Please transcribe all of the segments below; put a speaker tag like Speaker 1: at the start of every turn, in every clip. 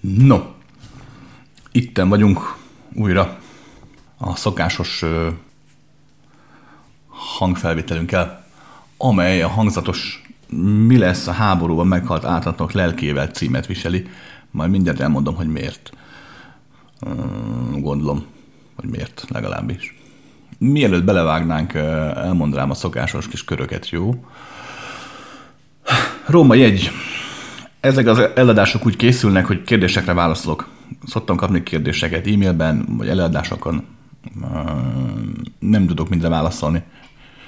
Speaker 1: No, itten vagyunk újra a szokásos hangfelvételünkkel, amely a hangzatos Mi lesz a háborúban meghalt ártatlanok lelkével címet viseli. Majd mindjárt elmondom, hogy miért. Gondolom, hogy miért legalábbis. Mielőtt belevágnánk, elmondanám a szokásos kis köröket, jó? Róma jegy. Ezek az eladások úgy készülnek, hogy kérdésekre válaszolok. Szoktam kapni kérdéseket e-mailben, vagy előadásokon. Nem tudok mindre válaszolni.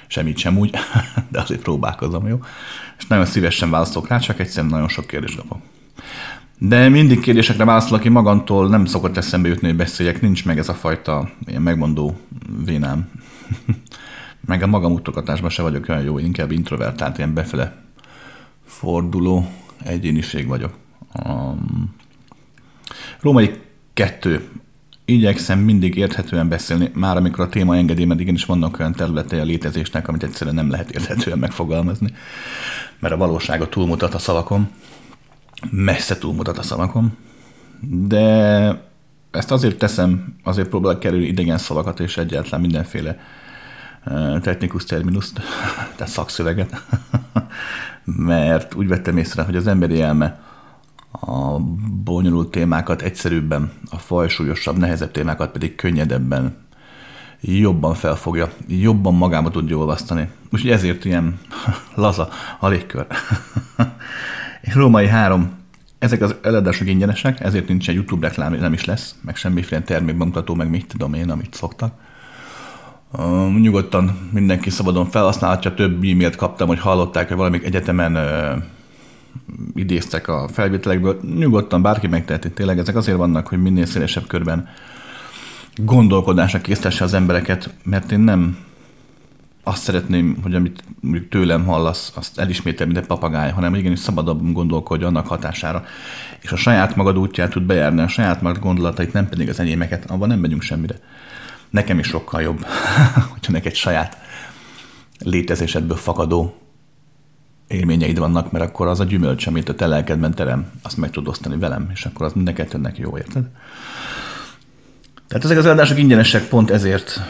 Speaker 1: Semmit sem úgy, de azért próbálkozom, jó? És nagyon szívesen válaszolok rá, csak egyszerűen nagyon sok kérdést kapok. De mindig kérdésekre válaszolok, aki magamtól nem szokott eszembe jutni, hogy beszéljek, nincs meg ez a fajta ilyen megmondó vénám. meg a magam mutogatásban se vagyok olyan jó, inkább introvertált, ilyen befele forduló egyéniség vagyok. Um, római kettő. Igyekszem mindig érthetően beszélni, már amikor a téma engedi, mert igenis vannak olyan területei a létezésnek, amit egyszerűen nem lehet érthetően megfogalmazni, mert a valósága túlmutat a szavakon, messze túlmutat a szavakon, de ezt azért teszem, azért próbálok kerülni idegen szavakat és egyáltalán mindenféle eh, technikus terminuszt, tehát szakszöveget, mert úgy vettem észre, hogy az emberi elme a bonyolult témákat egyszerűbben, a fajsúlyosabb, nehezebb témákat pedig könnyedebben, jobban felfogja, jobban magába tudja olvasztani. Úgyhogy ezért ilyen laza a légkör. Római három, ezek az eladások ingyenesek, ezért nincs egy YouTube reklám, nem is lesz, meg semmiféle termékbemutató, meg mit tudom én, amit szoktak. Nyugodtan mindenki szabadon felhasználhatja, több e-mailt kaptam, hogy hallották, hogy valamik egyetemen uh, idéztek a felvételekből. Nyugodtan bárki megteheti. Tényleg ezek azért vannak, hogy minél szélesebb körben gondolkodásra késztesse az embereket, mert én nem azt szeretném, hogy amit mondjuk tőlem hallasz, azt elismétel, mint egy papagáj, hanem igenis szabadabb gondolkodj annak hatására. És a saját magad útját tud bejárni, a saját magad gondolatait, nem pedig az enyémeket, abban nem megyünk semmire. Nekem is sokkal jobb, hogyha neked saját létezésedből fakadó élményeid vannak, mert akkor az a gyümölcs, amit a te lelkedben terem, azt meg tudod osztani velem, és akkor az mind kettőnek jó, érted? Tehát ezek az eladások ingyenesek pont ezért.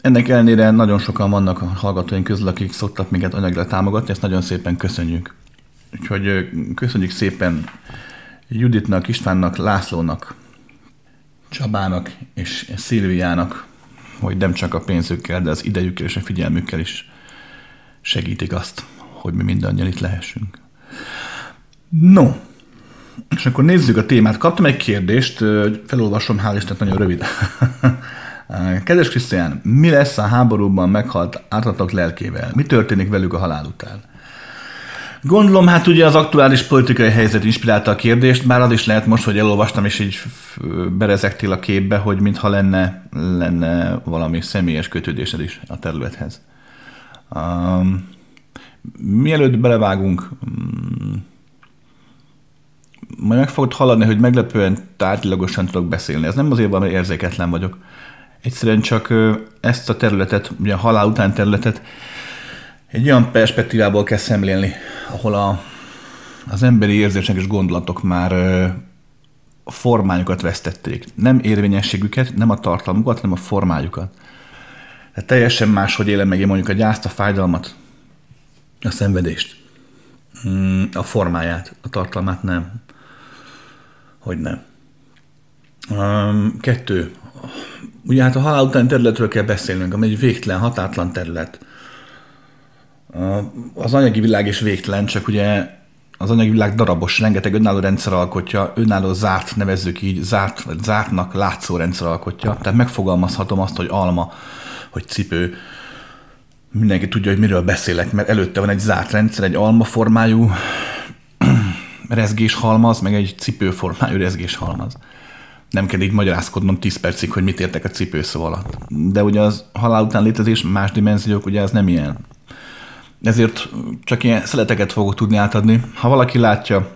Speaker 1: Ennek ellenére nagyon sokan vannak a hallgatóink közül, akik szoktak minket anyagra támogatni, ezt nagyon szépen köszönjük. Úgyhogy köszönjük szépen Juditnak, Istvánnak, Lászlónak, Csabának és Szilviának, hogy nem csak a pénzükkel, de az idejükkel és a figyelmükkel is segítik azt, hogy mi mindannyian itt lehessünk. No, és akkor nézzük a témát. Kaptam egy kérdést, felolvasom, hál' Istennek nagyon rövid. Kedves Krisztián, mi lesz a háborúban meghalt ártatok lelkével? Mi történik velük a halál után? Gondolom, hát ugye az aktuális politikai helyzet inspirálta a kérdést, bár az is lehet most, hogy elolvastam, és így berezektél a képbe, hogy mintha lenne, lenne valami személyes kötődésed is a területhez. Um, mielőtt belevágunk, um, majd meg fogod hallani, hogy meglepően tárgyilagosan tudok beszélni. Ez nem azért van, hogy érzéketlen vagyok. Egyszerűen csak ezt a területet, ugye a halál után területet egy olyan perspektívából kell szemlélni, ahol a, az emberi érzések és gondolatok már a formájukat vesztették. Nem érvényességüket, nem a tartalmukat, hanem a formájukat. De teljesen máshogy élem meg én mondjuk a gyászt, a fájdalmat, a szenvedést. Mm, a formáját, a tartalmát nem. Hogy nem. Kettő. Ugye hát a halál után területről kell beszélnünk, ami egy végtelen, hatátlan terület. Az anyagi világ is végtelen, csak ugye az anyagi világ darabos, rengeteg önálló rendszer alkotja, önálló zárt, nevezzük így, zárt, vagy zártnak látszó rendszer alkotja. Tehát megfogalmazhatom azt, hogy alma, hogy cipő. Mindenki tudja, hogy miről beszélek, mert előtte van egy zárt rendszer, egy alma formájú rezgéshalmaz, meg egy cipőformájú rezgéshalmaz. Nem kell így magyarázkodnom 10 percig, hogy mit értek a cipőszó alatt. De ugye az halál után létezés más dimenziók, ugye ez nem ilyen. Ezért csak ilyen szeleteket fogok tudni átadni. Ha valaki látja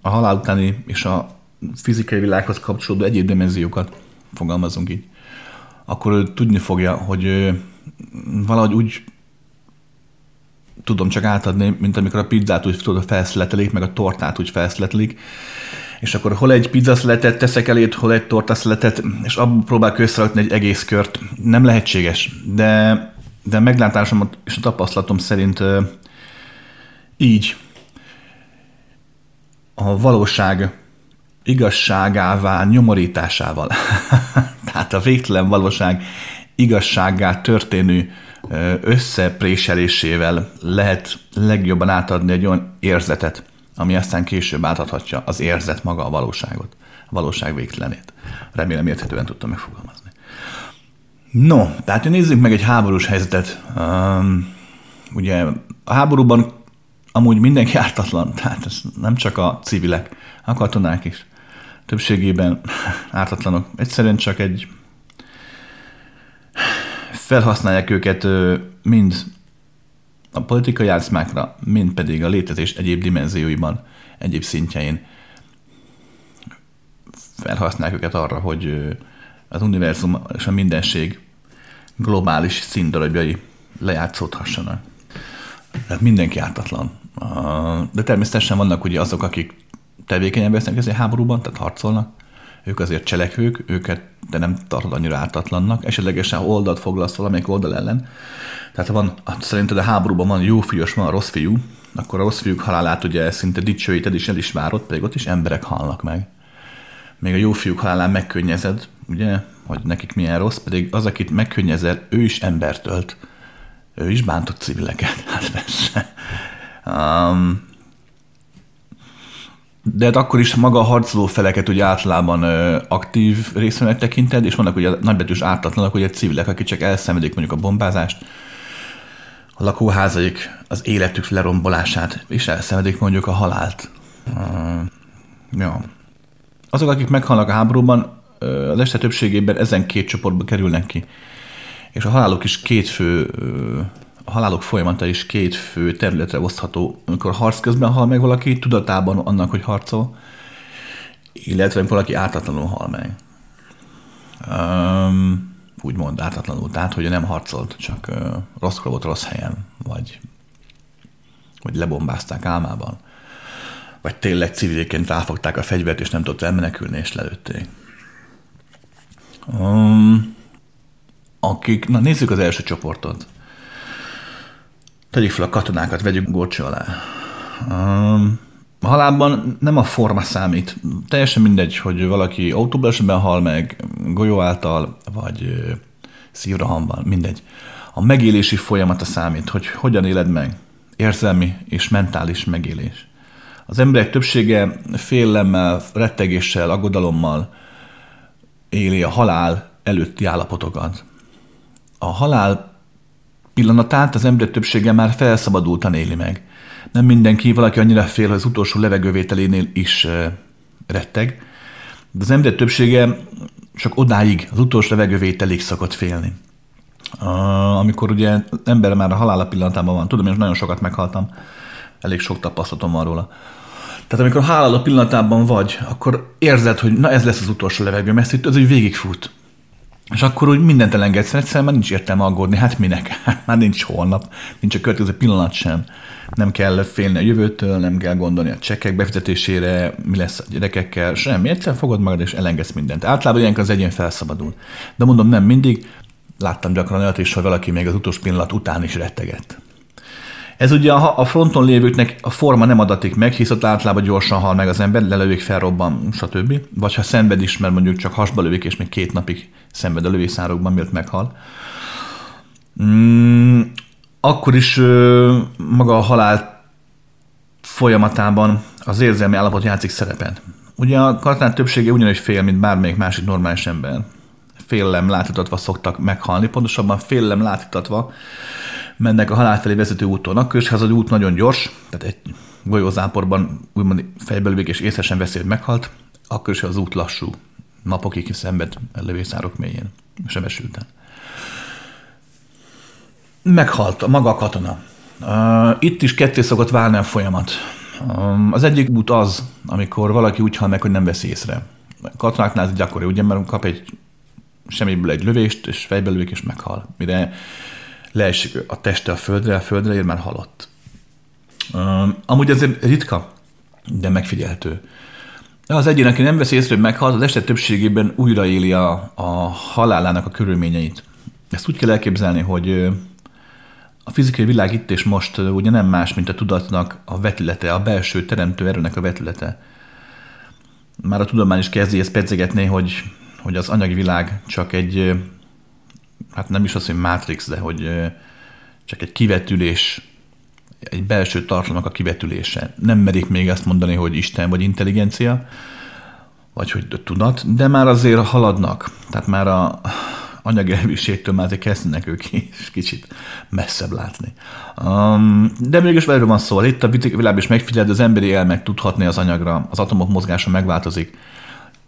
Speaker 1: a halál utáni és a fizikai világhoz kapcsolódó egyéb dimenziókat, fogalmazunk így, akkor ő tudni fogja, hogy valahogy úgy tudom csak átadni, mint amikor a pizzát úgy tudod, felszletelik, meg a tortát úgy felszletelik, és akkor hol egy pizzaszletet teszek elét, hol egy tortaszletet, és abból próbálok összerakni egy egész kört. Nem lehetséges, de, de meglátásom és a tapasztalatom szerint így a valóság igazságává nyomorításával, tehát a végtelen valóság igazságá történő összepréselésével lehet legjobban átadni egy olyan érzetet, ami aztán később átadhatja az érzet maga a valóságot, a valóság végtelenét. Remélem érthetően tudtam megfogalmazni. No, tehát nézzük meg egy háborús helyzetet. Um, ugye a háborúban amúgy mindenki ártatlan, tehát ez nem csak a civilek, a katonák is. Többségében ártatlanok. Egyszerűen csak egy felhasználják őket mind a politikai játszmákra, mind pedig a létezés egyéb dimenzióiban, egyéb szintjein felhasználják őket arra, hogy az univerzum és a mindenség globális színdarabjai lejátszódhassanak. Tehát mindenki ártatlan. De természetesen vannak ugye azok, akik tevékenyen vesznek ezért háborúban, tehát harcolnak, ők azért cselekvők, őket de nem tartod annyira ártatlannak, esetlegesen oldalt foglalsz valamelyik oldal ellen. Tehát ha van, szerinted a háborúban van jó fiú, van a rossz fiú, akkor a rossz fiúk halálát ugye szinte dicsőíted és el is várod, pedig ott is emberek halnak meg. Még a jó fiúk halálán megkönnyezed, ugye, hogy nekik milyen rossz, pedig az, akit megkönnyezel, ő is embert ölt. Ő is bántott civileket, hát persze. Um, de hát akkor is maga a harcoló feleket ugye általában ö, aktív részvevőnek tekinted, és vannak ugye nagybetűs ártatlanok, ugye civilek, akik csak elszenvedik mondjuk a bombázást, a lakóházaik, az életük lerombolását, és elszenvedik mondjuk a halált. Uh, ja. Azok, akik meghalnak a háborúban, az este többségében ezen két csoportba kerülnek ki. És a halálok is két fő a halálok folyamata is két fő területre osztható. Amikor harc közben hal meg valaki, tudatában annak, hogy harcol, illetve amikor valaki ártatlanul hal meg. Um, úgymond ártatlanul, tehát hogy nem harcolt, csak uh, rossz volt rossz helyen, vagy, vagy lebombázták álmában. Vagy tényleg civilként ráfogták a fegyvert, és nem tudott elmenekülni, és lelőtték. Um, akik, na nézzük az első csoportot. Tegyük fel a katonákat, vegyük górcső alá. A halálban nem a forma számít. Teljesen mindegy, hogy valaki autóbalesetben hal meg, golyó által, vagy szívrohamban, mindegy. A megélési folyamata számít, hogy hogyan éled meg. Érzelmi és mentális megélés. Az emberek többsége félelemmel, rettegéssel, aggodalommal éli a halál előtti állapotokat. A halál pillanatát az ember többsége már felszabadultan éli meg. Nem mindenki, valaki annyira fél, hogy az utolsó levegővételénél is retteg, de az ember többsége csak odáig, az utolsó levegővételig szokott félni. Amikor ugye az ember már a halála pillanatában van, tudom, én nagyon sokat meghaltam, elég sok tapasztalatom van róla. Tehát amikor a pillanatában vagy, akkor érzed, hogy na ez lesz az utolsó levegő, mert itt az úgy végigfut. És akkor úgy mindent elengedsz, egyszerűen már nincs értelme aggódni. Hát minek? Hát már nincs holnap, nincs a következő pillanat sem. Nem kell félni a jövőtől, nem kell gondolni a csekkek befizetésére, mi lesz a gyerekekkel, semmi. Egyszerűen fogod magad és elengedsz mindent. Általában ilyenkor az egyén felszabadul. De mondom, nem mindig. Láttam gyakran olyat is, hogy valaki még az utolsó pillanat után is rettegett. Ez ugye a, a fronton lévőknek a forma nem adatik meg, hisz ott általában gyorsan hal meg az ember, lelövik, felrobban, stb. Vagy ha szenved is, mert mondjuk csak hasba lövik, és még két napig szenved a lövészárokban, miért meghal. Mm, akkor is maga a halál folyamatában az érzelmi állapot játszik szerepet. Ugye a katonák többsége ugyanúgy fél, mint bármelyik másik normális ember. Félelem látítatva szoktak meghalni, pontosabban félelem látítatva mennek a halál felé vezető úton. Akkor is, út nagyon gyors, tehát egy golyózáporban úgymond fejbelövik és észre sem veszi, hogy meghalt, akkor is, az út lassú, napokig szenved lövészárok mélyén, sebesülten. Meghalt a maga a katona. Itt is ketté szokott válni a folyamat. Az egyik út az, amikor valaki úgy hal meg, hogy nem veszi észre. A katonáknál ez gyakori, ugye, mert kap egy semmiből egy lövést, és fejbelövik, és meghal. Mire leesik a teste a földre, a földre ér, már halott. Amúgy azért ritka, de megfigyelhető. Az egyén, aki nem veszi észre, hogy meghalt, az eset többségében újraéli a, a halálának a körülményeit. Ezt úgy kell elképzelni, hogy a fizikai világ itt és most ugye nem más, mint a tudatnak a vetülete, a belső teremtő erőnek a vetülete. Már a tudomány is kezdi ezt pedzegetni, hogy, hogy az anyagi világ csak egy, hát nem is az, hogy matrix, de hogy csak egy kivetülés, egy belső tartalmak a kivetülése. Nem merik még azt mondani, hogy Isten vagy intelligencia, vagy hogy tudat, de már azért haladnak. Tehát már a, anyagi elviségtől már kezdenek ők is kicsit messzebb látni. Um, de mégis erről van szó. Itt a világ is megfigyel, az emberi elmek tudhatni az anyagra, az atomok mozgása megváltozik.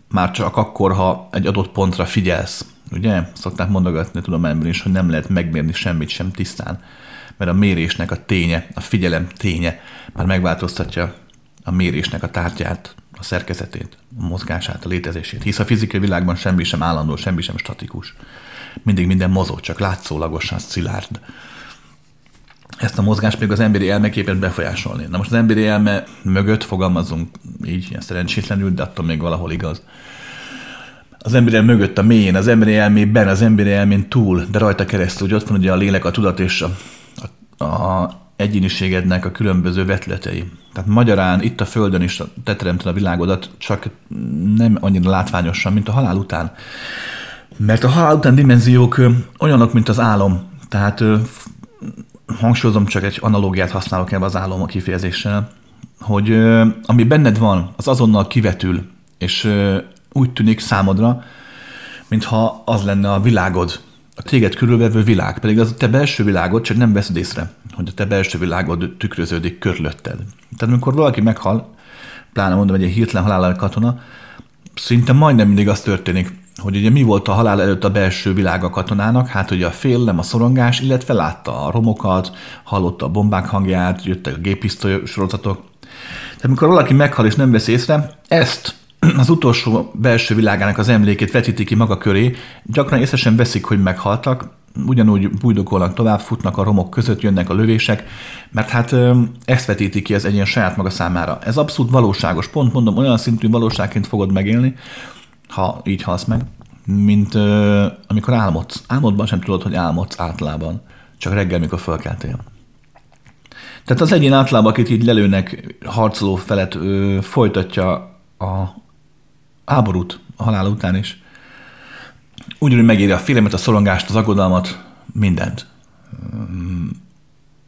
Speaker 1: Már csak akkor, ha egy adott pontra figyelsz. Ugye? Szokták mondogatni tudományban is, hogy nem lehet megmérni semmit sem tisztán. Mert a mérésnek a ténye, a figyelem ténye már megváltoztatja a mérésnek a tárgyát, a szerkezetét, a mozgását, a létezését. Hisz a fizikai világban semmi sem állandó, semmi sem statikus mindig minden mozog, csak látszólagosan szilárd. Ezt a mozgást még az emberi elme képes befolyásolni. Na most az emberi elme mögött fogalmazunk így, ilyen szerencsétlenül, de attól még valahol igaz. Az emberi mögött, a mélyén, az emberi elmében, az emberi elmén túl, de rajta keresztül, hogy ott van ugye a lélek, a tudat és a, a, a egyéniségednek a különböző vetületei. Tehát magyarán itt a Földön is te teremted a világodat, csak nem annyira látványosan, mint a halál után. Mert a halál után dimenziók olyanok, mint az álom. Tehát hangsúlyozom, csak egy analógiát használok ebbe az álom a kifejezéssel, hogy ami benned van, az azonnal kivetül, és úgy tűnik számodra, mintha az lenne a világod, a téged körülvevő világ, pedig az a te belső világod, csak nem veszed észre, hogy a te belső világod tükröződik körülötted. Tehát amikor valaki meghal, pláne mondom, egy hirtelen halál katona, szinte majdnem mindig az történik, hogy ugye mi volt a halál előtt a belső világ a katonának, hát ugye a félelem, a szorongás, illetve látta a romokat, hallotta a bombák hangját, jöttek a gépisztoly sorozatok. Tehát amikor valaki meghal és nem vesz észre, ezt az utolsó belső világának az emlékét vetíti ki maga köré, gyakran észesen veszik, hogy meghaltak, ugyanúgy bújdokolnak, tovább futnak a romok között, jönnek a lövések, mert hát ezt vetíti ki az egyén saját maga számára. Ez abszolút valóságos, pont mondom, olyan szintű valóságként fogod megélni, ha így halsz meg, mint uh, amikor álmodsz. Álmodban sem tudod, hogy álmodsz általában, csak reggel, mikor fölkeltél. Tehát az egyén általában, akit így lelőnek harcoló felett, ö, folytatja a háborút a halál után is. Ugyanúgy megéri a félemet, a szorongást, az aggodalmat, mindent.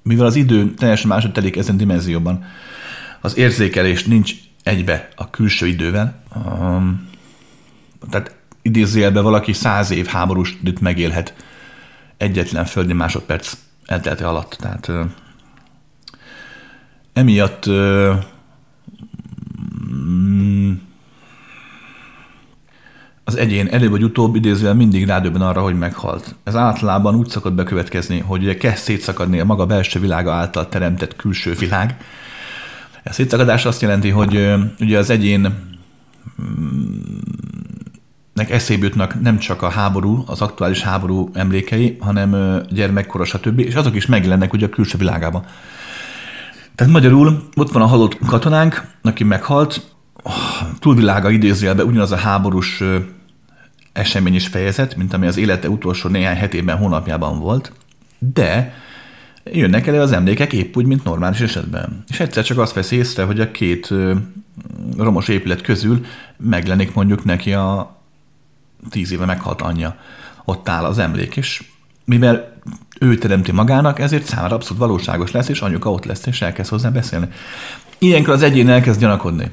Speaker 1: Mivel az idő teljesen máshogy telik ezen dimenzióban, az érzékelés nincs egybe a külső idővel, um, tehát idézőjelben valaki száz év háborús időt megélhet egyetlen földi másodperc eltelte alatt. Tehát emiatt mm, az egyén előbb vagy utóbb idézően mindig rádöbben arra, hogy meghalt. Ez általában úgy szokott bekövetkezni, hogy ugye kezd szétszakadni a maga belső világa által teremtett külső világ. A szétszakadás azt jelenti, hogy ugye az egyén mm, nek eszébe jutnak nem csak a háború, az aktuális háború emlékei, hanem gyermekkora, stb. És azok is megjelennek ugye a külső világában. Tehát magyarul ott van a halott katonánk, aki meghalt, túlvilága idézőjelben ugyanaz a háborús esemény is fejezet, mint ami az élete utolsó néhány hetében, hónapjában volt, de jönnek elő az emlékek épp úgy, mint normális esetben. És egyszer csak azt vesz észre, hogy a két romos épület közül megjelenik mondjuk neki a tíz éve meghalt anyja. Ott áll az emlék, és mivel ő teremti magának, ezért számára abszolút valóságos lesz, és anyuka ott lesz, és elkezd hozzá beszélni. Ilyenkor az egyén elkezd gyanakodni.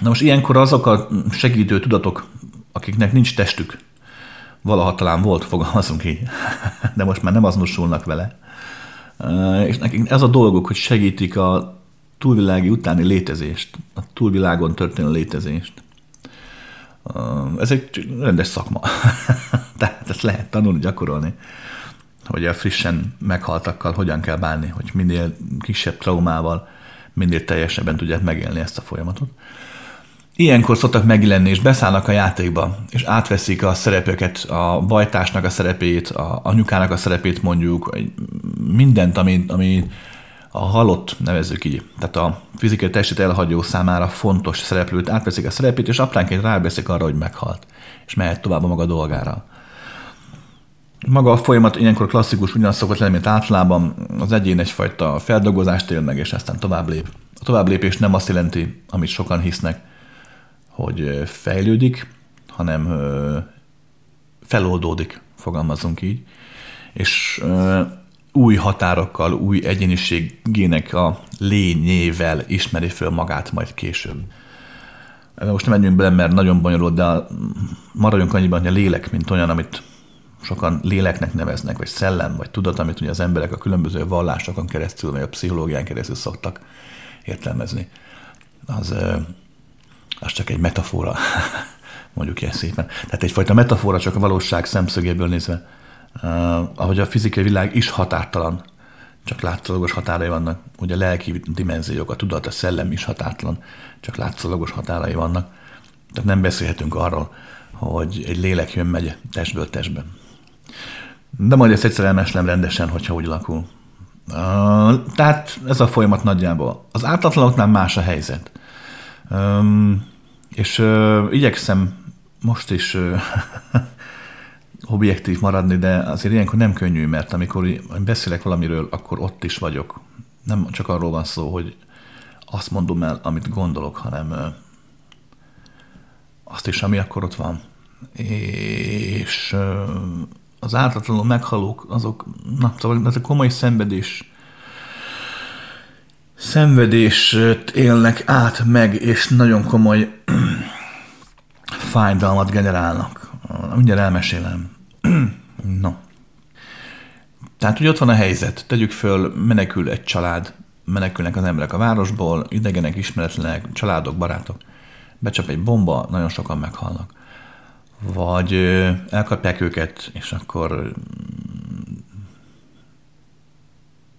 Speaker 1: Na most ilyenkor azok a segítő tudatok, akiknek nincs testük, valaha talán volt, fogalmazunk így, de most már nem azonosulnak vele. És nekik ez a dolguk, hogy segítik a túlvilági utáni létezést, a túlvilágon történő létezést. Ez egy rendes szakma. Tehát ezt lehet tanulni, gyakorolni, hogy a frissen meghaltakkal hogyan kell bánni, hogy minél kisebb traumával, minél teljesebben tudják megélni ezt a folyamatot. Ilyenkor szoktak megjelenni, és beszállnak a játékba, és átveszik a szerepeket, a bajtásnak a szerepét, a anyukának a szerepét mondjuk, mindent, ami, ami a halott, nevezzük így, tehát a fizikai testét elhagyó számára fontos szereplőt átveszik a szerepét, és apránként rábeszik arra, hogy meghalt, és mehet tovább a maga dolgára. Maga a folyamat ilyenkor klasszikus, ugyanaz szokott lenni, mint általában. Az egyén egyfajta feldolgozást él meg, és aztán tovább lép. A tovább lépés nem azt jelenti, amit sokan hisznek, hogy fejlődik, hanem feloldódik, fogalmazunk így, és új határokkal, új egyéniségének a lényével ismeri föl magát majd később. Most nem menjünk bele, mert nagyon bonyolult, de maradjunk annyiban, hogy a lélek, mint olyan, amit sokan léleknek neveznek, vagy szellem, vagy tudat, amit ugye az emberek a különböző vallásokon keresztül, vagy a pszichológián keresztül szoktak értelmezni, az, az csak egy metafora, mondjuk ilyen szépen. Tehát egyfajta metafora csak a valóság szemszögéből nézve, ahogy a fizikai világ is határtalan, csak látszólagos határai vannak, ugye a lelki dimenziók, a tudat, a szellem is határtalan, csak látszólagos határai vannak. Tehát nem beszélhetünk arról, hogy egy lélek jön megy testből testben. De majd ezt egyszer elmeslem rendesen, hogyha úgy alakul. Uh, tehát ez a folyamat nagyjából. Az átlatlanoknál más a helyzet. Um, és uh, igyekszem most is uh, objektív maradni, de azért ilyenkor nem könnyű, mert amikor beszélek valamiről, akkor ott is vagyok. Nem csak arról van szó, hogy azt mondom el, amit gondolok, hanem uh, azt is, ami akkor ott van. És uh, az ártatlanul meghalók, azok, na, szóval ez a komoly szenvedés, szenvedést élnek át meg, és nagyon komoly fájdalmat generálnak. Mindjárt elmesélem. no. Tehát, hogy ott van a helyzet, tegyük föl, menekül egy család, menekülnek az emberek a városból, idegenek, ismeretlenek, családok, barátok, becsap egy bomba, nagyon sokan meghalnak vagy elkapják őket, és akkor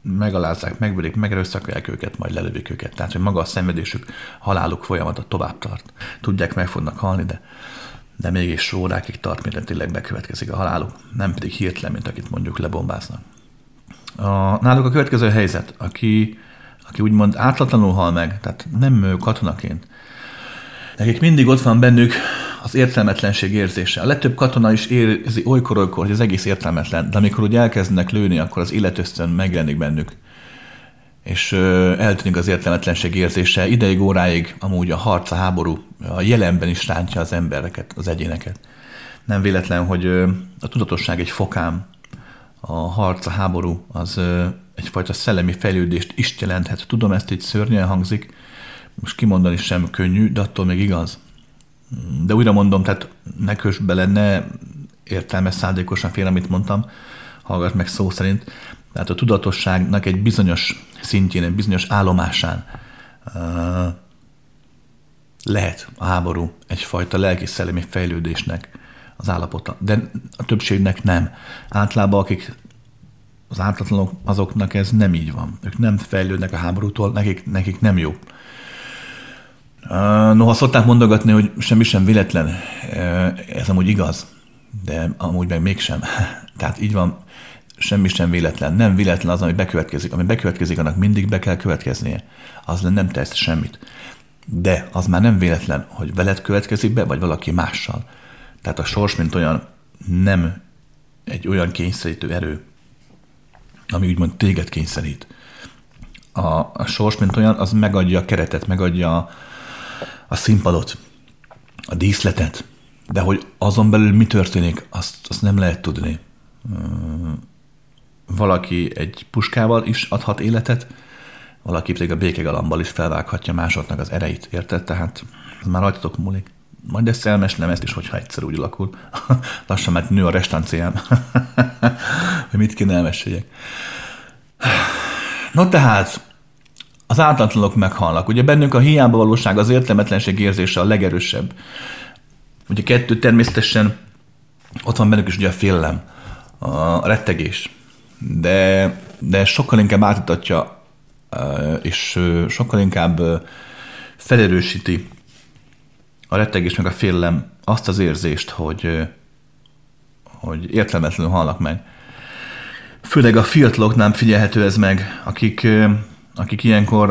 Speaker 1: megalázzák, megverik, megerőszakolják őket, majd lelövik őket. Tehát, hogy maga a szenvedésük, haláluk folyamata tovább tart. Tudják, meg fognak halni, de, de mégis órákig tart, mire tényleg bekövetkezik a haláluk, nem pedig hirtelen, mint akit mondjuk lebombáznak. A, náluk a következő helyzet, aki, aki úgymond átlatlanul hal meg, tehát nem katonaként, nekik mindig ott van bennük az értelmetlenség érzése. A legtöbb katona is érzi olykor-olykor, hogy az egész értelmetlen, de amikor úgy elkezdenek lőni, akkor az életösztön megjelenik bennük. És eltűnik az értelmetlenség érzése. Ideig, óráig amúgy a harc, a háború a jelenben is rántja az embereket, az egyéneket. Nem véletlen, hogy a tudatosság egy fokám, a harc, a háború az ö, egyfajta szellemi fejlődést is jelenthet. Tudom, ezt így szörnyen hangzik, most kimondani sem könnyű, de attól még igaz. De újra mondom, tehát ne kös bele, ne értelmes szándékosan fél, amit mondtam, hallgass meg szó szerint. Tehát a tudatosságnak egy bizonyos szintjén, egy bizonyos állomásán uh, lehet a háború egyfajta lelki-szellemi fejlődésnek az állapota. De a többségnek nem. Általában akik az ártatlanok, azoknak ez nem így van. Ők nem fejlődnek a háborútól, nekik, nekik nem jó. Noha szokták mondogatni, hogy semmi sem véletlen, ez amúgy igaz, de amúgy meg mégsem. Tehát így van, semmi sem véletlen. Nem véletlen az, ami bekövetkezik. Ami bekövetkezik, annak mindig be kell következnie. Az nem tesz semmit. De az már nem véletlen, hogy veled következik be, vagy valaki mással. Tehát a sors, mint olyan, nem egy olyan kényszerítő erő, ami úgymond téged kényszerít. A, a sors, mint olyan, az megadja a keretet, megadja a, a színpadot, a díszletet, de hogy azon belül mi történik, azt, azt nem lehet tudni. Valaki egy puskával is adhat életet, valaki pedig a békegalambal is felvághatja másoknak az ereit, érted? Tehát ez már rajtatok múlik. Majd ezt elmesélem ezt is, hogyha egyszer úgy alakul. Lassan mert nő a restanciám. hogy mit kéne elmeséljek. No tehát, az ártatlanok meghalnak. Ugye bennünk a hiába valóság, az értelmetlenség érzése a legerősebb. Ugye kettő természetesen ott van bennük is ugye a félelem, a rettegés. De, de sokkal inkább átítatja, és sokkal inkább felerősíti a rettegés meg a félelem azt az érzést, hogy, hogy értelmetlenül halnak meg. Főleg a fiataloknál figyelhető ez meg, akik, akik ilyenkor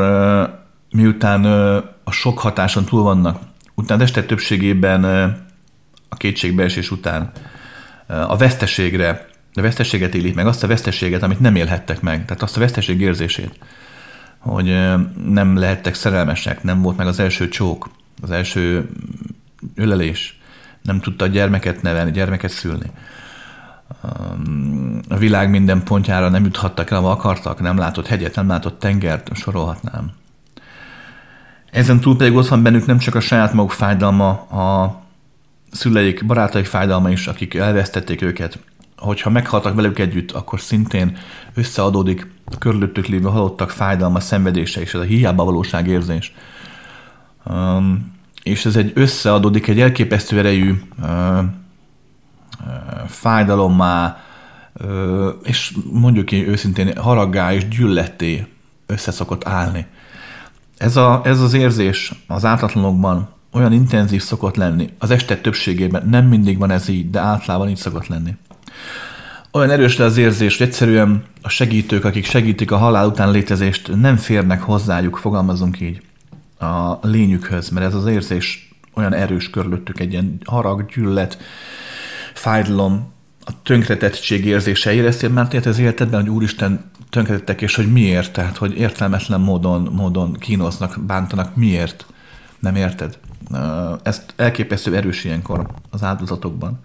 Speaker 1: miután a sok hatáson túl vannak, utána este többségében a kétségbeesés után a veszteségre, a veszteséget élik meg, azt a veszteséget, amit nem élhettek meg, tehát azt a veszteség érzését, hogy nem lehettek szerelmesek, nem volt meg az első csók, az első ölelés, nem tudta a gyermeket nevelni, gyermeket szülni. A világ minden pontjára nem juthattak el, ahol akartak, nem látott hegyet, nem látott tengert, sorolhatnám. Ezen túl pedig ott van bennük nem csak a saját maguk fájdalma, a szüleik, barátaik fájdalma is, akik elvesztették őket. Hogyha meghaltak velük együtt, akkor szintén összeadódik a körülöttük lévő halottak fájdalma, szenvedése és ez a hiába valóság érzés. Um, és ez egy összeadódik egy elképesztő erejű uh, fájdalommá, és mondjuk ki őszintén haraggá és gyülletté össze szokott állni. Ez, a, ez az érzés az ártatlanokban olyan intenzív szokott lenni, az este többségében nem mindig van ez így, de általában így szokott lenni. Olyan erős le az érzés, hogy egyszerűen a segítők, akik segítik a halál után létezést, nem férnek hozzájuk, fogalmazunk így, a lényükhöz, mert ez az érzés olyan erős körülöttük, egy ilyen harag, gyűlölet, fájdalom, a tönkretettség érzése éreztél már az életedben, hogy Úristen tönkretettek, és hogy miért, tehát hogy értelmetlen módon, módon kínoznak, bántanak, miért, nem érted? Ezt elképesztő erős ilyenkor az áldozatokban.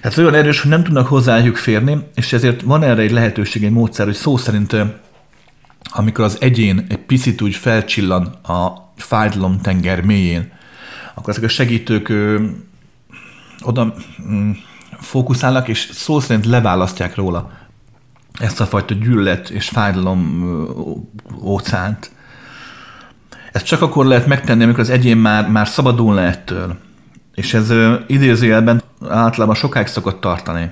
Speaker 1: Tehát olyan erős, hogy nem tudnak hozzájuk férni, és ezért van erre egy lehetőség, egy módszer, hogy szó szerint amikor az egyén egy picit úgy felcsillan a fájdalom tenger mélyén, akkor ezek a segítők oda mm, fókuszálnak, és szó szerint leválasztják róla ezt a fajta gyűlölet és fájdalom óceánt. Ezt csak akkor lehet megtenni, amikor az egyén már, már szabadul ettől. És ez idézőjelben általában sokáig szokott tartani.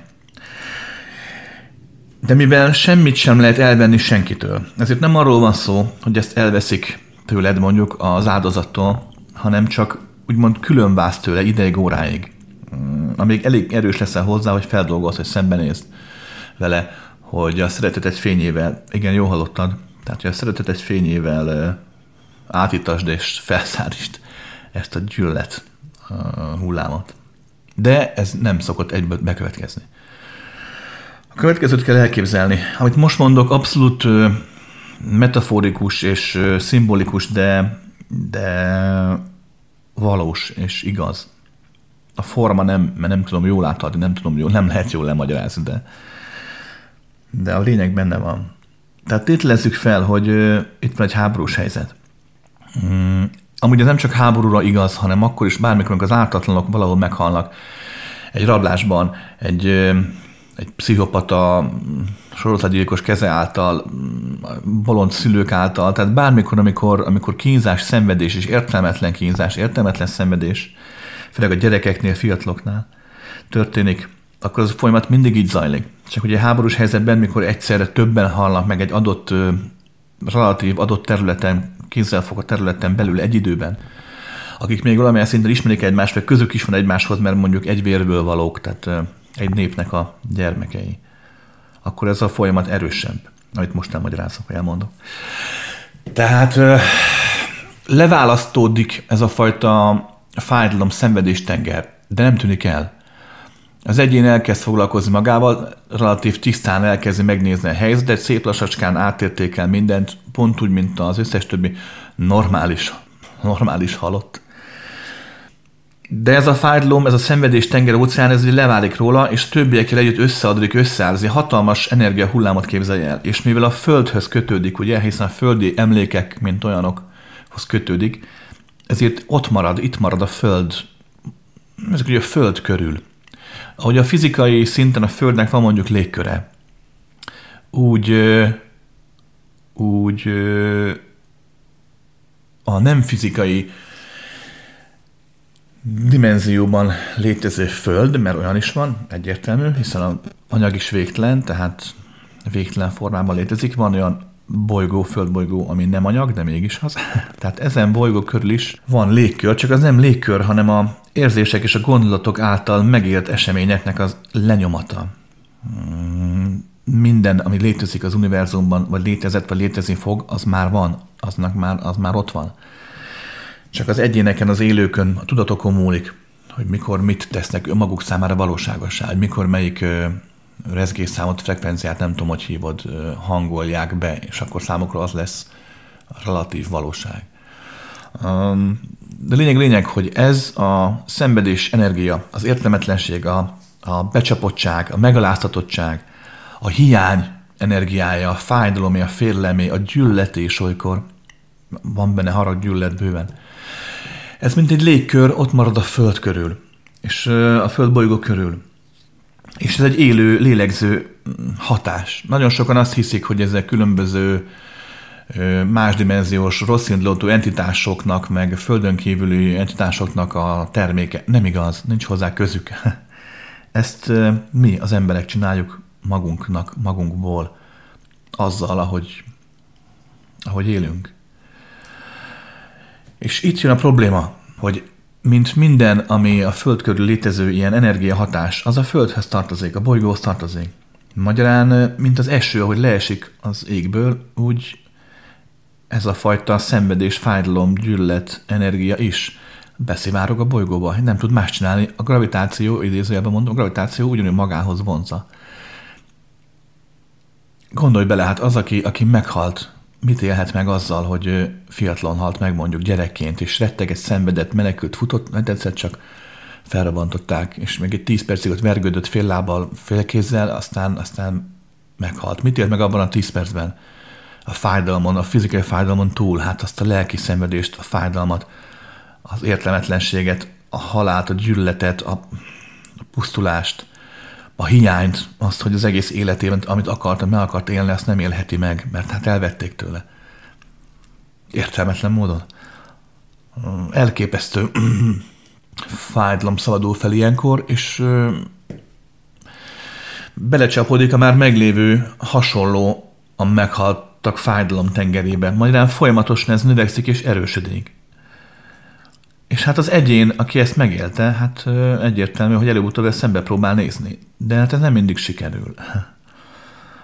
Speaker 1: De mivel semmit sem lehet elvenni senkitől, ezért nem arról van szó, hogy ezt elveszik tőled mondjuk az áldozattól, hanem csak úgymond különvász tőle ideig, óráig. Amíg elég erős leszel hozzá, hogy feldolgoz, hogy szembenézd vele, hogy a szeretetet fényével, igen, jó hallottad, tehát hogy a szeretetet fényével átítasd és felszállítsd ezt a gyűlölet hullámot. De ez nem szokott egyből bekövetkezni. A következőt kell elképzelni. Amit most mondok, abszolút metaforikus és szimbolikus, de, de valós és igaz. A forma nem, mert nem tudom jól átadni, nem tudom jól, nem lehet jól lemagyarázni, de, de a lényeg benne van. Tehát tételezzük fel, hogy itt van egy háborús helyzet. Mm, amúgy ez nem csak háborúra igaz, hanem akkor is bármikor, az ártatlanok valahol meghalnak egy rablásban, egy, egy pszichopata sorozatgyilkos keze által, bolond szülők által, tehát bármikor, amikor, amikor kínzás, szenvedés és értelmetlen kínzás, értelmetlen szenvedés, főleg a gyerekeknél, fiataloknál történik, akkor az a folyamat mindig így zajlik. Csak ugye háborús helyzetben, mikor egyszerre többen halnak meg egy adott relatív adott területen, kézzelfogott területen belül egy időben, akik még valamilyen szinten ismerik egymást, vagy közük is van egymáshoz, mert mondjuk egy vérből valók, tehát egy népnek a gyermekei, akkor ez a folyamat erősebb, amit most elmagyarázok, vagy elmondok. Tehát leválasztódik ez a fajta fájdalom, szenvedés tenger, de nem tűnik el. Az egyén elkezd foglalkozni magával, relatív tisztán elkezdi megnézni a helyzetet, szép lassacskán átértékel mindent, pont úgy, mint az összes többi normális, normális halott. De ez a fájdalom, ez a szenvedés tenger óceán, ez leválik róla, és többiekkel együtt összeadódik, egy hatalmas energia hullámot képzelje el. És mivel a földhöz kötődik, ugye, hiszen a földi emlékek, mint olyanokhoz kötődik, ezért ott marad, itt marad a föld, ezek ugye a föld körül. Ahogy a fizikai szinten a Földnek van mondjuk légköre, úgy, úgy a nem fizikai dimenzióban létező Föld, mert olyan is van, egyértelmű, hiszen a anyag is végtelen, tehát végtelen formában létezik. Van olyan bolygó, földbolygó, ami nem anyag, de mégis az. Tehát ezen bolygó körül is van légkör, csak az nem légkör, hanem a érzések és a gondolatok által megélt eseményeknek az lenyomata. Hmm, minden, ami létezik az univerzumban, vagy létezett, vagy létezni fog, az már van, aznak már, az már ott van. Csak az egyéneken, az élőkön, a tudatokon múlik, hogy mikor mit tesznek önmaguk számára valóságossá, hogy mikor melyik rezgésszámot, frekvenciát, nem tudom, hogy hívod, hangolják be, és akkor számukra az lesz a relatív valóság. De lényeg, lényeg, hogy ez a szenvedés energia, az értelmetlenség, a, a becsapottság, a megaláztatottság, a hiány energiája, a fájdalomé, a félelmé, a gyűlöletés olykor, van benne harag gyűlölet bőven. Ez mint egy légkör, ott marad a föld körül, és a földbolygó körül. És ez egy élő, lélegző hatás. Nagyon sokan azt hiszik, hogy ezek különböző másdimenziós, rosszindulatú entitásoknak, meg földön kívüli entitásoknak a terméke. Nem igaz, nincs hozzá közük. Ezt mi, az emberek csináljuk magunknak, magunkból, azzal, ahogy, ahogy élünk. És itt jön a probléma, hogy mint minden, ami a Föld körül létező ilyen energiahatás, az a Földhez tartozik, a bolygóhoz tartozik. Magyarán, mint az eső, ahogy leesik az égből, úgy ez a fajta szenvedés, fájdalom, gyűlölet, energia is beszivárog a bolygóba, nem tud más csinálni. A gravitáció, idézőjelben mondom, a gravitáció ugyanúgy magához vonza. Gondolj bele, hát az, aki, aki meghalt mit élhet meg azzal, hogy fiatalon halt meg mondjuk gyerekként, és retteget, szenvedett, menekült, futott, mert egyszer csak felrobbantották, és még egy tíz percig ott vergődött fél lábbal, fél kézzel, aztán, aztán meghalt. Mit élt meg abban a tíz percben? A fájdalmon, a fizikai fájdalmon túl, hát azt a lelki szenvedést, a fájdalmat, az értelmetlenséget, a halált, a gyűlöletet, a pusztulást, a hiányt, azt, hogy az egész életében, amit akarta, meg akart élni, azt nem élheti meg, mert hát elvették tőle. Értelmetlen módon. Elképesztő fájdalom szabadul fel ilyenkor, és belecsapódik a már meglévő hasonló a meghaltak fájdalom tengerébe. Magyarán folyamatosan ez növekszik és erősödik. És hát az egyén, aki ezt megélte, hát egyértelmű, hogy előbb-utóbb ezt szembe próbál nézni. De hát ez nem mindig sikerül.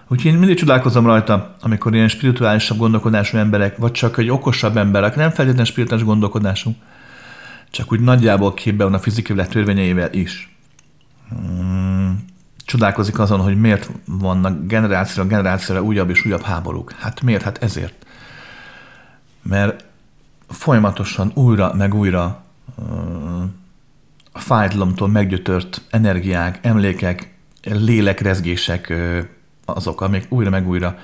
Speaker 1: Úgyhogy én mindig csodálkozom rajta, amikor ilyen spirituálisabb gondolkodású emberek, vagy csak egy okosabb emberek, nem feltétlenül spirituális gondolkodású, csak úgy nagyjából képbe van a fizikai törvényeivel is. Hmm, csodálkozik azon, hogy miért vannak generációra generációra újabb és újabb háborúk. Hát miért? Hát ezért. Mert folyamatosan újra meg újra a fájdalomtól meggyötört energiák, emlékek, lélekrezgések azok, amik újra meg újra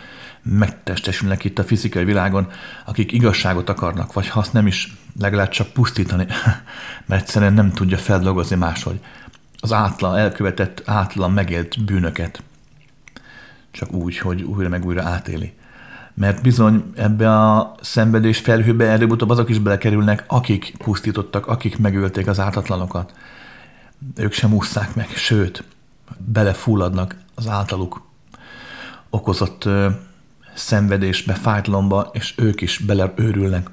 Speaker 1: megtestesülnek itt a fizikai világon, akik igazságot akarnak, vagy ha azt nem is, legalább csak pusztítani, mert egyszerűen nem tudja feldolgozni máshogy. Az átlan, elkövetett, átlan megélt bűnöket. Csak úgy, hogy újra meg újra átéli mert bizony ebbe a szenvedés felhőbe előbb-utóbb azok is belekerülnek, akik pusztítottak, akik megölték az ártatlanokat. Ők sem ússzák meg, sőt, belefulladnak az általuk okozott ö, szenvedésbe, fájdalomba, és ők is beleőrülnek.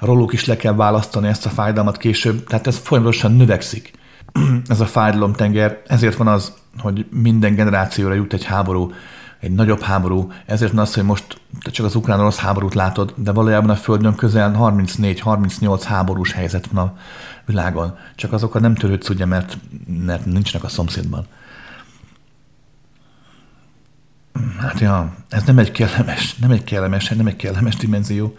Speaker 1: Róluk is le kell választani ezt a fájdalmat később, tehát ez folyamatosan növekszik. ez a fájdalomtenger, ezért van az, hogy minden generációra jut egy háború, egy nagyobb háború, ezért az, hogy most te csak az ukrán-orosz háborút látod, de valójában a Földön közel 34-38 háborús helyzet van a világon. Csak azokkal nem törődsz, ugye, mert, mert nincsnek a szomszédban. Hát ja, ez nem egy kellemes, nem egy kellemes, nem egy kellemes dimenzió.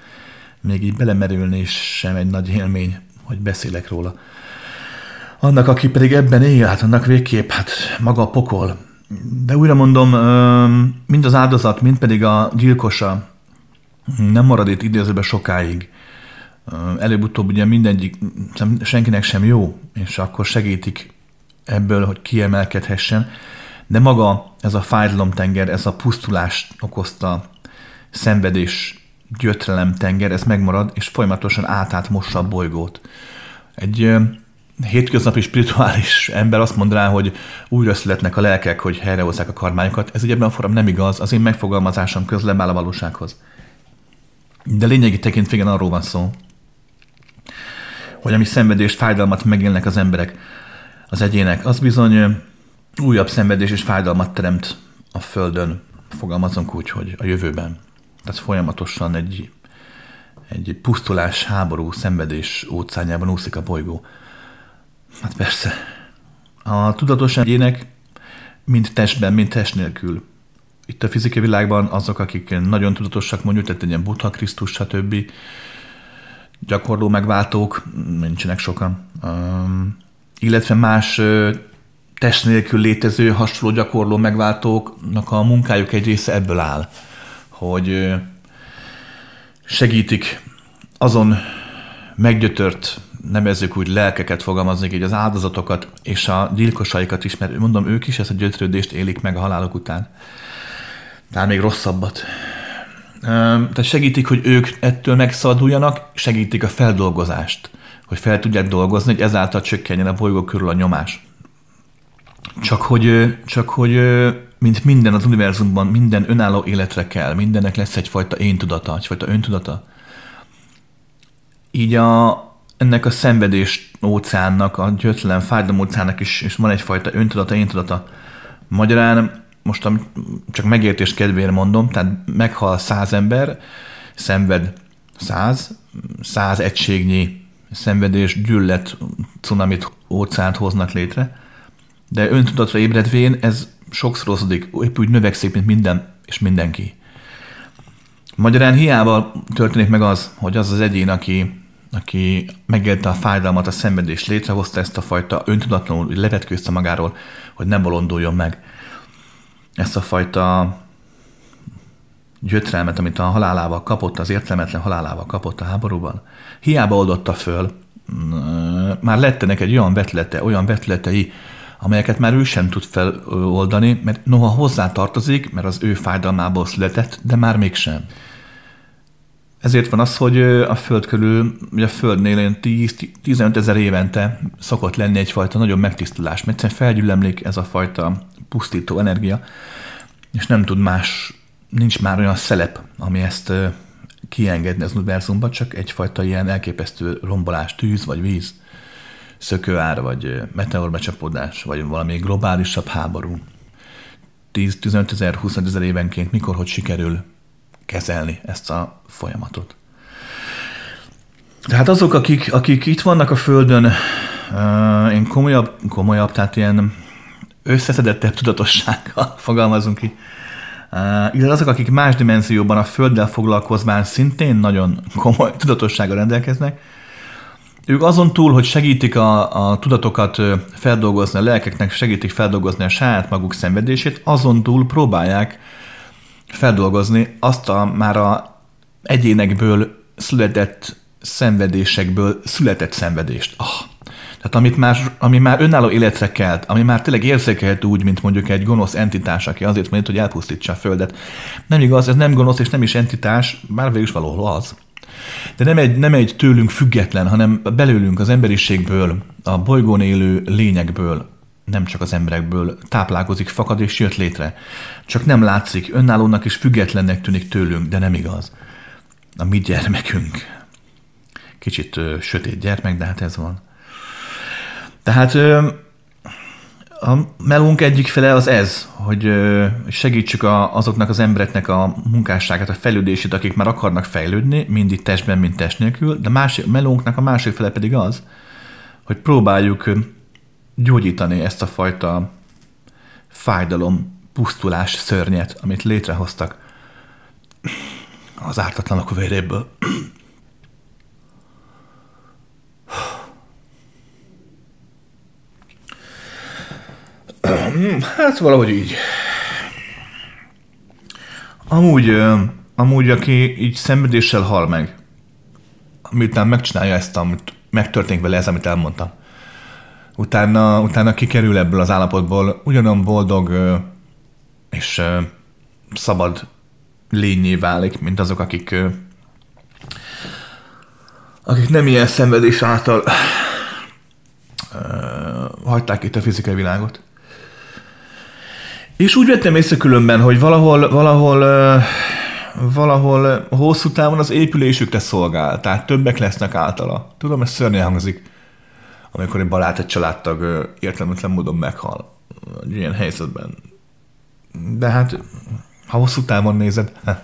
Speaker 1: Még így belemerülni is sem egy nagy élmény, hogy beszélek róla. Annak, aki pedig ebben él, hát annak végképp, hát maga a pokol, de újra mondom, mind az áldozat, mind pedig a gyilkosa nem marad itt idézőben sokáig. Előbb-utóbb ugye mindegyik, senkinek sem jó, és akkor segítik ebből, hogy kiemelkedhessen. De maga ez a fájdalomtenger, ez a pusztulást okozta szenvedés, gyötrelem tenger, ez megmarad, és folyamatosan átát mossa a bolygót. Egy hétköznapi spirituális ember azt mondaná, hogy újra születnek a lelkek, hogy helyrehozzák a karmányokat. Ez ugye ebben a forrám nem igaz, az én megfogalmazásom közlem áll a valósághoz. De lényegi tekintve igen arról van szó, hogy ami szenvedést, fájdalmat megélnek az emberek, az egyének, az bizony újabb szenvedés és fájdalmat teremt a Földön, fogalmazunk úgy, hogy a jövőben. Tehát folyamatosan egy, egy pusztulás, háború, szenvedés óceánjában úszik a bolygó. Hát persze, a tudatos egyének mind testben, mind test nélkül. Itt a fizikai világban azok, akik nagyon tudatosak, mondjuk, tehát egy ilyen Buddha, Krisztus, stb. gyakorló megváltók, nincsenek sokan. Um, illetve más test nélkül létező hasonló gyakorló megváltóknak a munkájuk egy része ebből áll, hogy segítik azon meggyötört, nevezzük úgy lelkeket fogalmaznék így az áldozatokat és a gyilkosaikat is, mert mondom, ők is ezt a gyötrődést élik meg a halálok után. Tehát még rosszabbat. Tehát segítik, hogy ők ettől megszabaduljanak, segítik a feldolgozást, hogy fel tudják dolgozni, hogy ezáltal csökkenjen a bolygó körül a nyomás. Csak hogy, csak hogy mint minden az univerzumban, minden önálló életre kell, mindennek lesz egyfajta én tudata, egyfajta öntudata. Így a, ennek a szenvedés óceánnak, a gyötlen fájdalom óceánnak is, is van egyfajta öntudata, én tudata. Magyarán most csak megértés kedvéért mondom, tehát meghal száz ember, szenved száz, száz egységnyi szenvedés, gyűlölet, cunamit, óceánt hoznak létre, de öntudatra ébredvén ez sokszorozódik, épp úgy növekszik, mint minden és mindenki. Magyarán hiába történik meg az, hogy az az egyén, aki, aki megélte a fájdalmat, a szenvedést, létrehozta ezt a fajta öntudatlanul, levetkőzte magáról, hogy nem bolonduljon meg. Ezt a fajta gyötrelmet, amit a halálával kapott, az értelmetlen halálával kapott a háborúban, hiába oldotta föl, már lettenek egy olyan vetlete, olyan vetletei, amelyeket már ő sem tud feloldani, mert noha hozzá tartozik, mert az ő fájdalmából született, de már mégsem. Ezért van az, hogy a Föld körül, ugye a Földnél 10-15 ezer évente szokott lenni egyfajta nagyon megtisztulás, mert egyszerűen felgyűlemlik ez a fajta pusztító energia, és nem tud más, nincs már olyan szelep, ami ezt kiengedni az univerzumba, csak egyfajta ilyen elképesztő rombolás, tűz vagy víz szökőár, vagy meteorbecsapódás, vagy valami globálisabb háború. 10-15 ezer, 20 ezer évenként mikor, hogy sikerül kezelni ezt a folyamatot. Tehát azok, akik, akik itt vannak a Földön, én komolyabb, komolyabb, tehát ilyen összeszedettebb tudatossággal fogalmazunk ki, illetve azok, akik más dimenzióban a Földdel foglalkozván szintén nagyon komoly tudatossággal rendelkeznek, ők azon túl, hogy segítik a, a tudatokat feldolgozni, a lelkeknek segítik feldolgozni a saját maguk szenvedését, azon túl próbálják feldolgozni azt a már a egyénekből született szenvedésekből született szenvedést. Oh. Tehát amit már, ami már önálló életre kelt, ami már tényleg érzékelhető úgy, mint mondjuk egy gonosz entitás, aki azért mondja, hogy elpusztítsa a Földet. Nem igaz, ez nem gonosz és nem is entitás, bár végül is valahol az. De nem egy, nem egy tőlünk független, hanem belőlünk, az emberiségből, a bolygón élő lényekből, nem csak az emberekből táplálkozik, fakad és jött létre. Csak nem látszik, önállónak és függetlennek tűnik tőlünk, de nem igaz. A mi gyermekünk. Kicsit ö, sötét gyermek, de hát ez van. Tehát ö, a melónk egyik fele az ez, hogy segítsük a, azoknak az embereknek a munkásságát, a fejlődését, akik már akarnak fejlődni, mind testben, mind test nélkül, de másik, melónknak a másik fele pedig az, hogy próbáljuk gyógyítani ezt a fajta fájdalom, pusztulás szörnyet, amit létrehoztak az ártatlanok véréből. Hát valahogy így. Amúgy, amúgy aki így szenvedéssel hal meg, miután megcsinálja ezt, amit megtörténik vele ez, amit elmondtam, utána, utána kikerül ebből az állapotból ugyanolyan boldog és szabad lényé válik, mint azok, akik akik nem ilyen szenvedés által hagyták itt a fizikai világot. És úgy vettem észre különben, hogy valahol, valahol valahol hosszú távon az épülésükre szolgál, tehát többek lesznek általa. Tudom, ez szörnyen hangzik, amikor egy barát, egy családtag értelmetlen módon meghal egy ilyen helyzetben. De hát, ha hosszú távon nézed,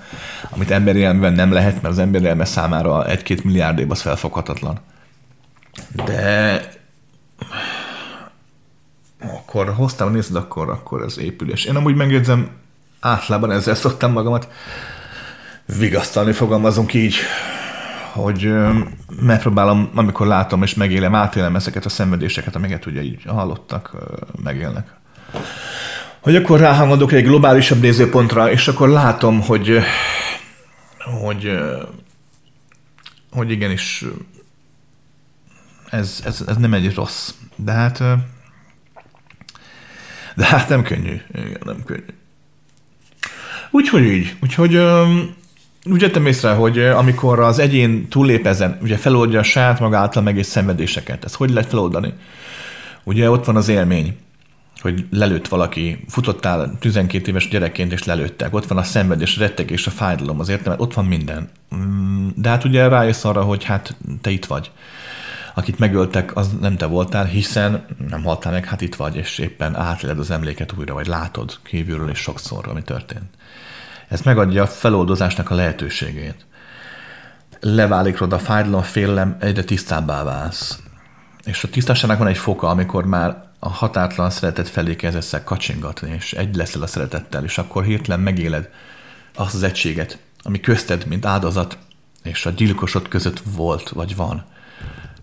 Speaker 1: amit emberi elmében nem lehet, mert az emberi elme számára egy-két milliárd év az felfoghatatlan. De akkor hoztam nézed, akkor, akkor ez épülés. Én amúgy megjegyzem, általában ezzel szoktam magamat vigasztalni, fogalmazunk így, hogy megpróbálom, amikor látom és megélem, átélem ezeket a szenvedéseket, amiket ugye így hallottak, megélnek. Hogy akkor ráhangodok egy globálisabb nézőpontra, és akkor látom, hogy hogy, hogy igenis ez, ez, ez nem egy rossz. De hát de hát nem könnyű. Igen, nem könnyű. Úgyhogy így. Úgyhogy úgy jöttem észre, hogy amikor az egyén túllép ezen, ugye feloldja a saját maga által megés szenvedéseket. Ez hogy lehet feloldani? Ugye ott van az élmény, hogy lelőtt valaki, futottál 12 éves gyerekként, és lelőttek. Ott van a szenvedés, a rettek és a fájdalom, azért mert ott van minden. Mm, de hát ugye rájössz arra, hogy hát te itt vagy akit megöltek, az nem te voltál, hiszen nem haltál meg, hát itt vagy, és éppen átéled az emléket újra, vagy látod kívülről és sokszor, ami történt. Ez megadja a feloldozásnak a lehetőségét. Leválik a fájdalom, félelem, egyre tisztábbá válsz. És a tisztáságnak van egy foka, amikor már a határtlan szeretet felé kezdesz kacsingatni, és egy leszel a szeretettel, és akkor hirtelen megéled azt az egységet, ami közted, mint áldozat, és a gyilkosod között volt, vagy van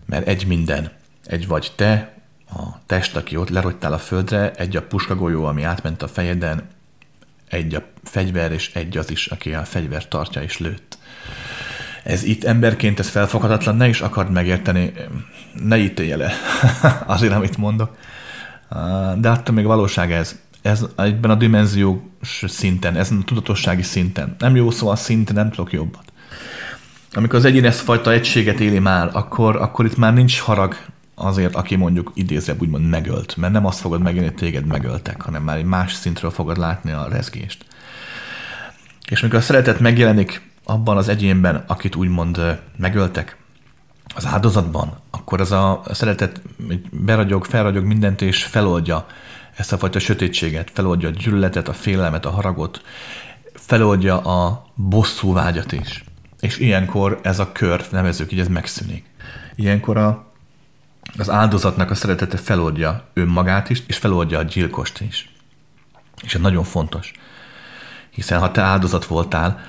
Speaker 1: mert egy minden. Egy vagy te, a test, aki ott lerogytál a földre, egy a puskagolyó, ami átment a fejeden, egy a fegyver, és egy az is, aki a fegyver tartja és lőtt. Ez itt emberként, ez felfoghatatlan, ne is akard megérteni, ne ítélje le azért, amit mondok. De attól még valóság ez. Ez egyben a dimenziós szinten, ez a tudatossági szinten. Nem jó szó a szinten, nem tudok jobbat amikor az egyén ezt fajta egységet éli már, akkor, akkor itt már nincs harag azért, aki mondjuk idézőbb úgymond megölt, mert nem azt fogod megélni, hogy téged megöltek, hanem már egy más szintről fogod látni a rezgést. És amikor a szeretet megjelenik abban az egyénben, akit úgymond megöltek, az áldozatban, akkor az a szeretet beragyog, felragyog mindent, és feloldja ezt a fajta sötétséget, feloldja a gyűlöletet, a félelmet, a haragot, feloldja a bosszú vágyat is. És ilyenkor ez a kör, nevezők így, ez megszűnik. Ilyenkor a, az áldozatnak a szeretete feloldja önmagát is, és feloldja a gyilkost is. És ez nagyon fontos. Hiszen ha te áldozat voltál,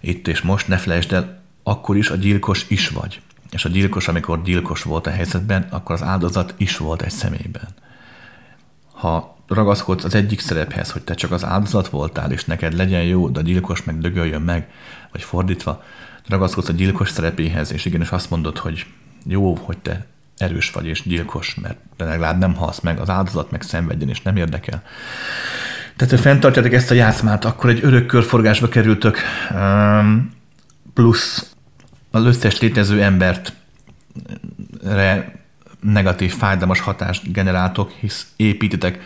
Speaker 1: itt és most, ne felejtsd el, akkor is a gyilkos is vagy. És a gyilkos, amikor gyilkos volt a helyzetben, akkor az áldozat is volt egy személyben. Ha ragaszkodsz az egyik szerephez, hogy te csak az áldozat voltál, és neked legyen jó, de a gyilkos meg dögöljön meg, vagy fordítva, ragaszkodsz a gyilkos szerepéhez, és igenis azt mondod, hogy jó, hogy te erős vagy és gyilkos, mert legalább nem halsz meg, az áldozat meg szenvedjen, és nem érdekel. Tehát, ha fenntartjátok ezt a játszmát, akkor egy örök körforgásba kerültök, plusz az összes létező embert negatív, fájdalmas hatást generáltok, hisz építitek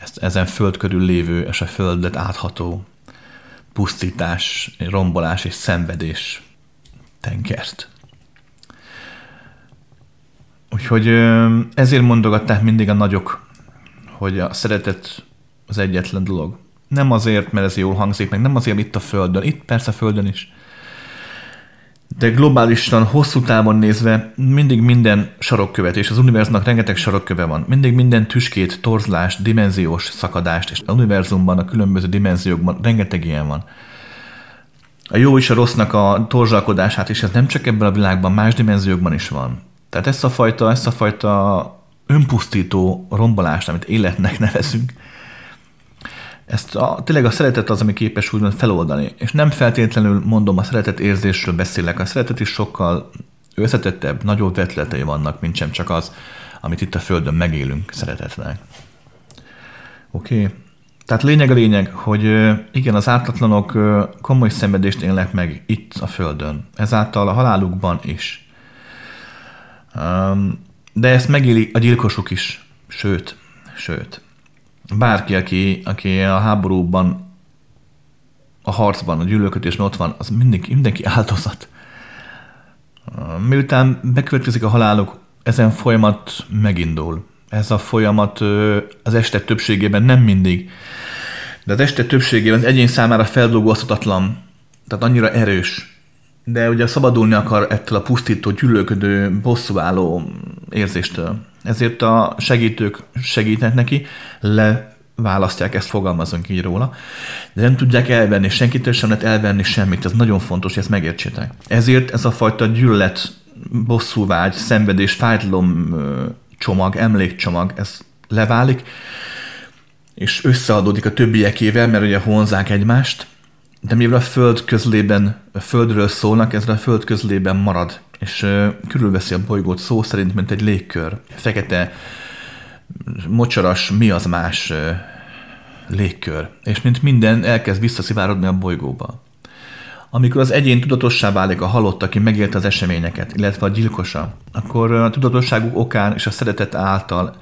Speaker 1: ezt, ezen föld körül lévő és a földet átható pusztítás, rombolás és szenvedés tengert. Úgyhogy ezért mondogatták mindig a nagyok, hogy a szeretet az egyetlen dolog. Nem azért, mert ez jól hangzik, meg nem azért, itt a Földön. Itt persze a Földön is de globálisan, hosszú távon nézve mindig minden sarokkövet, és az univerzumnak rengeteg sarokköve van. Mindig minden tüskét, torzlást, dimenziós szakadást, és az univerzumban, a különböző dimenziókban rengeteg ilyen van. A jó és a rossznak a torzsalkodását is, ez nem csak ebben a világban, más dimenziókban is van. Tehát ezt a fajta, ezt a fajta önpusztító rombolást, amit életnek nevezünk, ezt a, tényleg a szeretet az, ami képes úgymond feloldani. És nem feltétlenül mondom, a szeretet érzésről beszélek. A szeretet is sokkal összetettebb, nagyobb vetletei vannak, mint sem csak az, amit itt a Földön megélünk szeretetnek. Oké? Okay. Tehát lényeg a lényeg, hogy igen, az ártatlanok komoly szenvedést élnek meg itt a Földön. Ezáltal a halálukban is. De ezt megéli a gyilkosok is. Sőt, sőt bárki, aki, aki a háborúban a harcban, a gyűlölködésben ott van, az mindig, mindenki áldozat. Miután bekövetkezik a haláluk, ezen folyamat megindul. Ez a folyamat az este többségében nem mindig, de az este többségében az egyén számára feldolgozhatatlan, tehát annyira erős. De ugye szabadulni akar ettől a pusztító, gyűlölködő, bosszúálló érzéstől. Ezért a segítők segítnek neki, leválasztják, ezt fogalmazunk így róla, de nem tudják elvenni, senkitől sem lehet elvenni semmit, ez nagyon fontos, hogy ezt megértsétek. Ezért ez a fajta gyűlölet, bosszúvágy, szenvedés, fájdalom csomag, emlékcsomag, ez leválik, és összeadódik a többiekével, mert ugye honzák egymást, de mivel a föld közlében, a földről szólnak, ez a föld közlében marad, és uh, körülveszi a bolygót szó szerint, mint egy légkör. Fekete, mocsaras, mi az más uh, légkör. És mint minden, elkezd visszaszivárogni a bolygóba. Amikor az egyén tudatossá válik a halott, aki megélte az eseményeket, illetve a gyilkosa, akkor a tudatosságuk okán és a szeretet által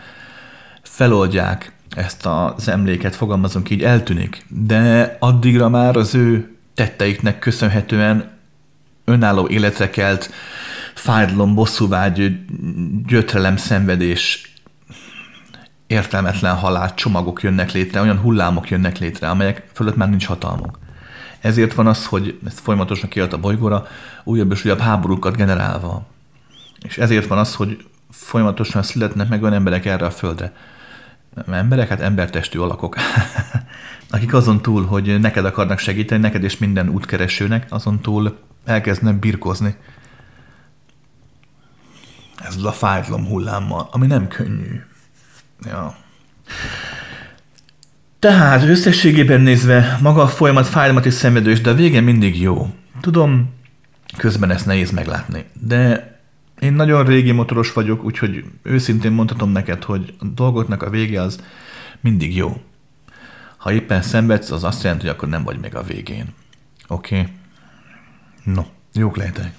Speaker 1: feloldják ezt az emléket, fogalmazunk így, eltűnik. De addigra már az ő tetteiknek köszönhetően önálló életre kelt fájdalom, bosszúvágy, gyötrelem, szenvedés, értelmetlen halál csomagok jönnek létre, olyan hullámok jönnek létre, amelyek fölött már nincs hatalmuk. Ezért van az, hogy ezt folyamatosan kiad a bolygóra, újabb és újabb háborúkat generálva. És ezért van az, hogy folyamatosan születnek meg olyan emberek erre a földre. Emberek, hát embertestű alakok, akik azon túl, hogy neked akarnak segíteni, neked és minden útkeresőnek, azon túl elkezdnek birkozni. Ez a fájdalom hullámmal, ami nem könnyű. Ja. Tehát összességében nézve maga a folyamat fájdalmat és szenvedős, de a vége mindig jó. Tudom, közben ezt nehéz meglátni, de én nagyon régi motoros vagyok, úgyhogy őszintén mondhatom neked, hogy a dolgoknak a vége az mindig jó. Ha éppen szenvedsz, az azt jelenti, hogy akkor nem vagy még a végén. Oké? Okay? No, jók lehetek.